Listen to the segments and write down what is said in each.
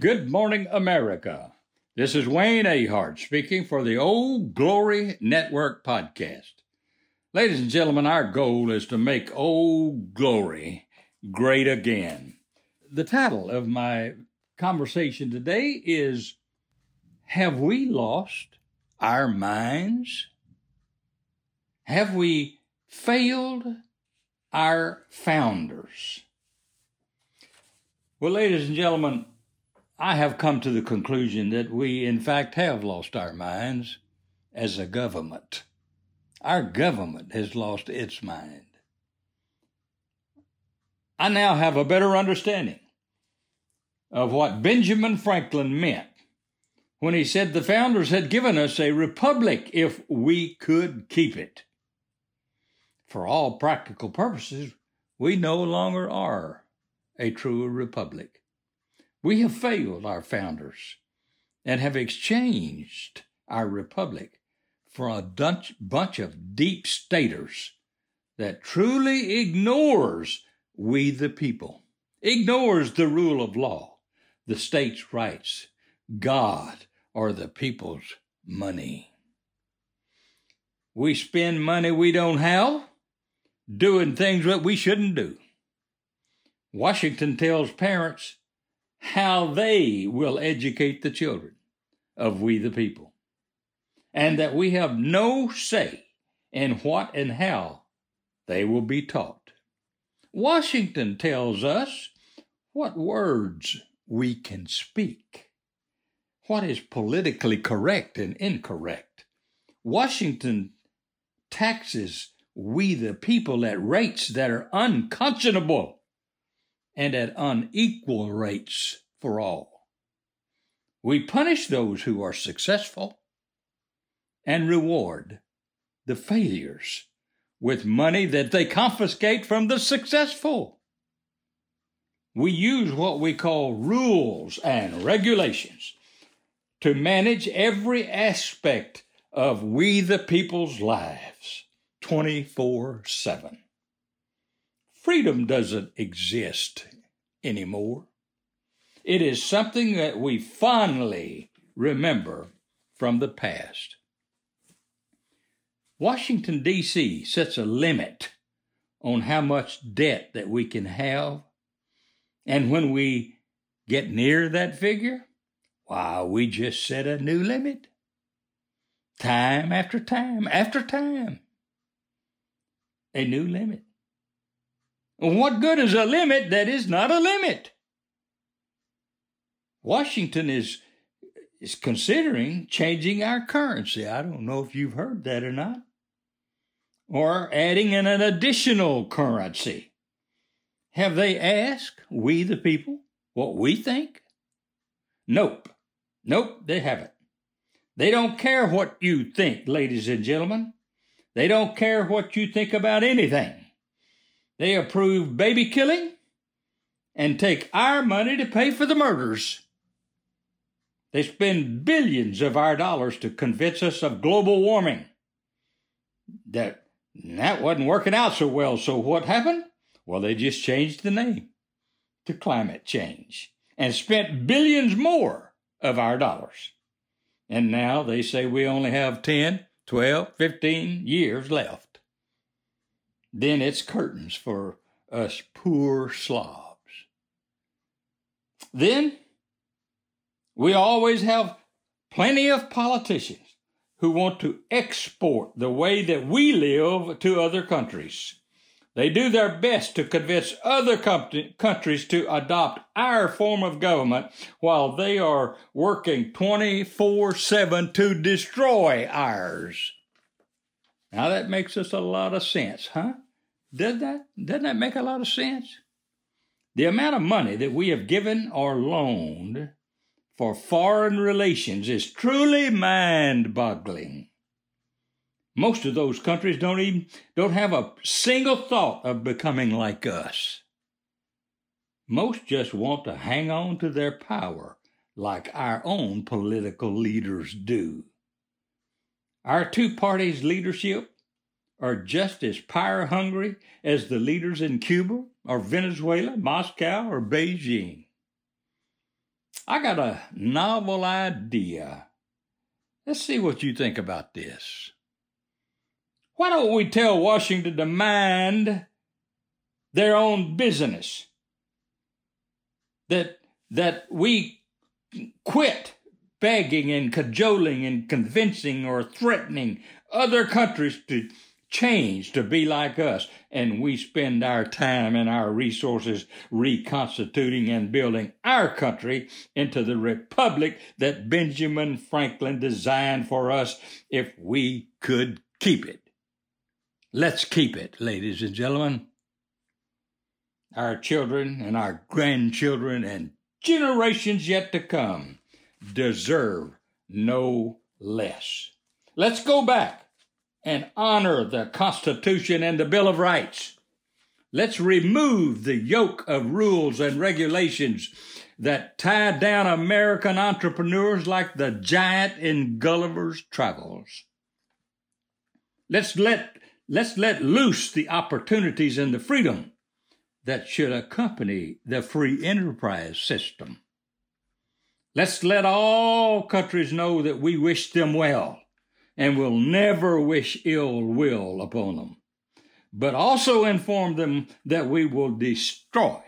Good morning, America. This is Wayne Ahart speaking for the Old Glory Network podcast. Ladies and gentlemen, our goal is to make Old Glory great again. The title of my conversation today is Have we lost our minds? Have we failed our founders? Well, ladies and gentlemen, I have come to the conclusion that we, in fact, have lost our minds as a government. Our government has lost its mind. I now have a better understanding of what Benjamin Franklin meant when he said the founders had given us a republic if we could keep it. For all practical purposes, we no longer are a true republic. We have failed our founders and have exchanged our republic for a bunch of deep staters that truly ignores we the people, ignores the rule of law, the state's rights, God, or the people's money. We spend money we don't have doing things that we shouldn't do. Washington tells parents how they will educate the children of we the people, and that we have no say in what and how they will be taught. Washington tells us what words we can speak, what is politically correct and incorrect. Washington taxes we the people at rates that are unconscionable and at unequal rates for all. We punish those who are successful and reward the failures with money that they confiscate from the successful. We use what we call rules and regulations to manage every aspect of we the people's lives 24 7 freedom doesn't exist anymore. It is something that we fondly remember from the past. Washington, D.C. sets a limit on how much debt that we can have. And when we get near that figure, why, we just set a new limit. Time after time after time. A new limit. What good is a limit that is not a limit? Washington is is considering changing our currency. I don't know if you've heard that or not. Or adding in an additional currency. Have they asked we the people what we think? Nope. Nope, they haven't. They don't care what you think, ladies and gentlemen. They don't care what you think about anything. They approve baby killing and take our money to pay for the murders. They spend billions of our dollars to convince us of global warming. That that wasn't working out so well, so what happened? Well, they just changed the name to climate change and spent billions more of our dollars. And now they say we only have 10, 12, 15 years left then it's curtains for us poor slobs. Then we always have plenty of politicians who want to export the way that we live to other countries. They do their best to convince other countries to adopt our form of government while they are working 24 7 to destroy ours. Now that makes us a lot of sense, huh? Does that doesn't that make a lot of sense? The amount of money that we have given or loaned for foreign relations is truly mind-boggling. Most of those countries don't even don't have a single thought of becoming like us. Most just want to hang on to their power like our own political leaders do. Our two parties' leadership are just as power hungry as the leaders in Cuba or Venezuela, Moscow or Beijing. I got a novel idea. Let's see what you think about this. Why don't we tell Washington to mind their own business? That that we quit begging and cajoling and convincing or threatening other countries to change to be like us, and we spend our time and our resources reconstituting and building our country into the republic that Benjamin Franklin designed for us if we could keep it. Let's keep it, ladies and gentlemen. Our children and our grandchildren and generations yet to come deserve no less. Let's go back and honor the Constitution and the Bill of Rights. Let's remove the yoke of rules and regulations that tie down American entrepreneurs like the giant in Gulliver's Travels. Let's let, let's let loose the opportunities and the freedom that should accompany the free enterprise system. Let's let all countries know that we wish them well and will never wish ill will upon them, but also inform them that we will destroy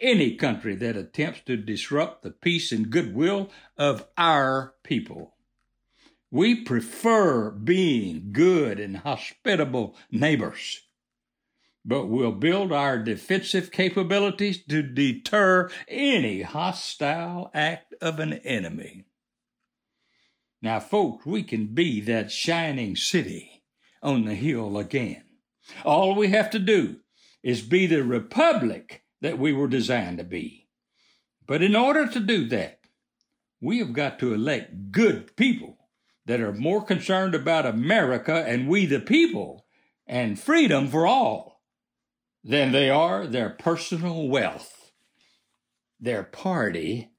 any country that attempts to disrupt the peace and goodwill of our people. We prefer being good and hospitable neighbors but we'll build our defensive capabilities to deter any hostile act of an enemy. Now, folks, we can be that shining city on the hill again. All we have to do is be the republic that we were designed to be. But in order to do that, we have got to elect good people that are more concerned about America and we the people and freedom for all than they are their personal wealth, their party,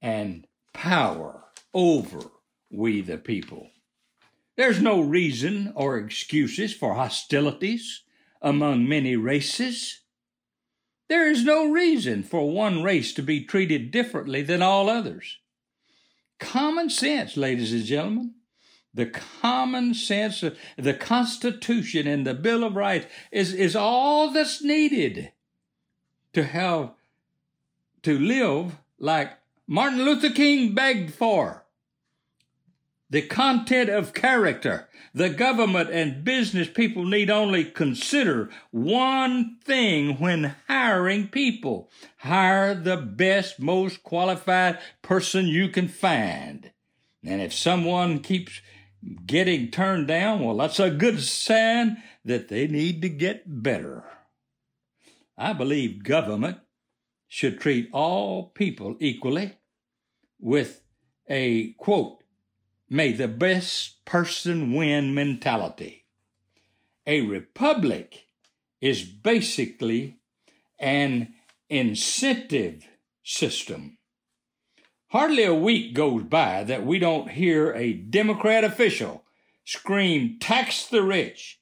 and power over we the people. There's no reason or excuses for hostilities among many races. There is no reason for one race to be treated differently than all others. Common sense, ladies and gentlemen, the common sense the Constitution and the Bill of Rights is, is all that's needed to have to live like Martin Luther King begged for. The content of character. The government and business people need only consider one thing when hiring people. Hire the best, most qualified person you can find. And if someone keeps getting turned down, well, that's a good sign that they need to get better. I believe government should treat all people equally with a quote, may the best person win mentality. A republic is basically an incentive system Hardly a week goes by that we don't hear a Democrat official scream, tax the rich,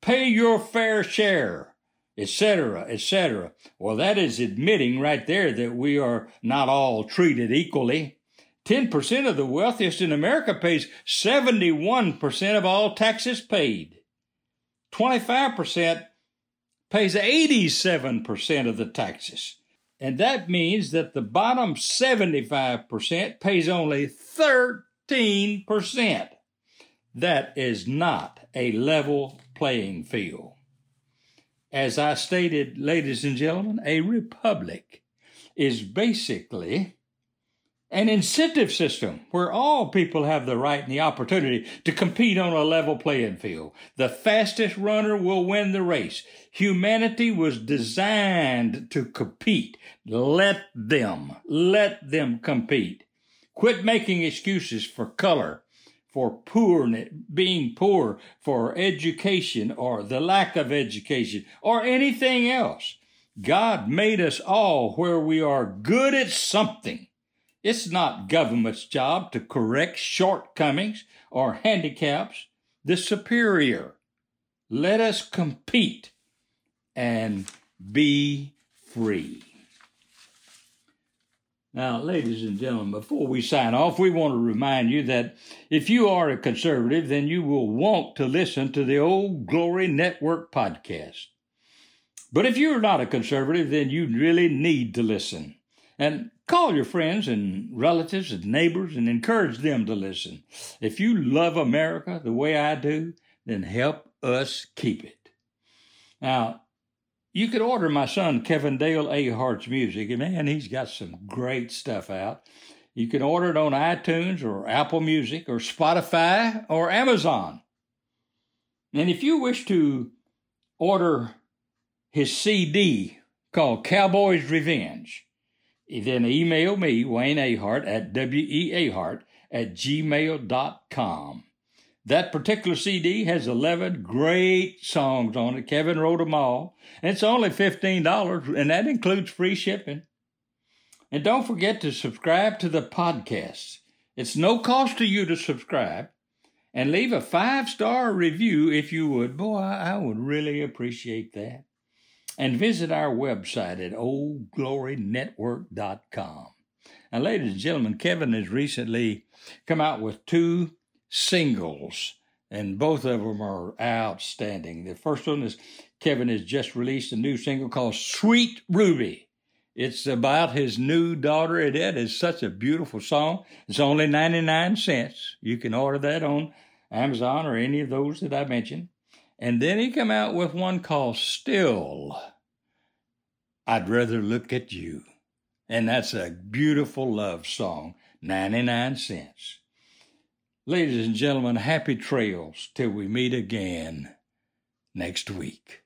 pay your fair share, etc., etc. Well, that is admitting right there that we are not all treated equally. 10% of the wealthiest in America pays 71% of all taxes paid. 25% pays 87% of the taxes. And that means that the bottom 75% pays only 13%. That is not a level playing field. As I stated, ladies and gentlemen, a republic is basically an incentive system where all people have the right and the opportunity to compete on a level playing field. The fastest runner will win the race. Humanity was designed to compete. Let them, let them compete. Quit making excuses for color, for poor, being poor, for education or the lack of education or anything else. God made us all where we are good at something it's not government's job to correct shortcomings or handicaps the superior. Let us compete and be free. Now, ladies and gentlemen, before we sign off, we want to remind you that if you are a conservative, then you will want to listen to the Old Glory Network podcast. But if you're not a conservative, then you really need to listen. And call your friends and relatives and neighbors and encourage them to listen. If you love America the way I do, then help us keep it. Now, you could order my son Kevin Dale A. Hart's music, and man, he's got some great stuff out. You can order it on iTunes or Apple Music or Spotify or Amazon. And if you wish to order his CD called Cowboy's Revenge, then email me, Wayne A. Hart, at weahart at gmail.com. That particular CD has 11 great songs on it. Kevin wrote them all. And it's only $15, and that includes free shipping. And don't forget to subscribe to the podcast. It's no cost to you to subscribe. And leave a five star review if you would. Boy, I would really appreciate that. And visit our website at oldglorynetwork.com. Now, ladies and gentlemen, Kevin has recently come out with two singles, and both of them are outstanding. The first one is Kevin has just released a new single called Sweet Ruby. It's about his new daughter. It is such a beautiful song. It's only 99 cents. You can order that on Amazon or any of those that I mentioned. And then he come out with one called Still. I'd rather look at you. And that's a beautiful love song, 99 cents. Ladies and gentlemen, happy trails till we meet again next week.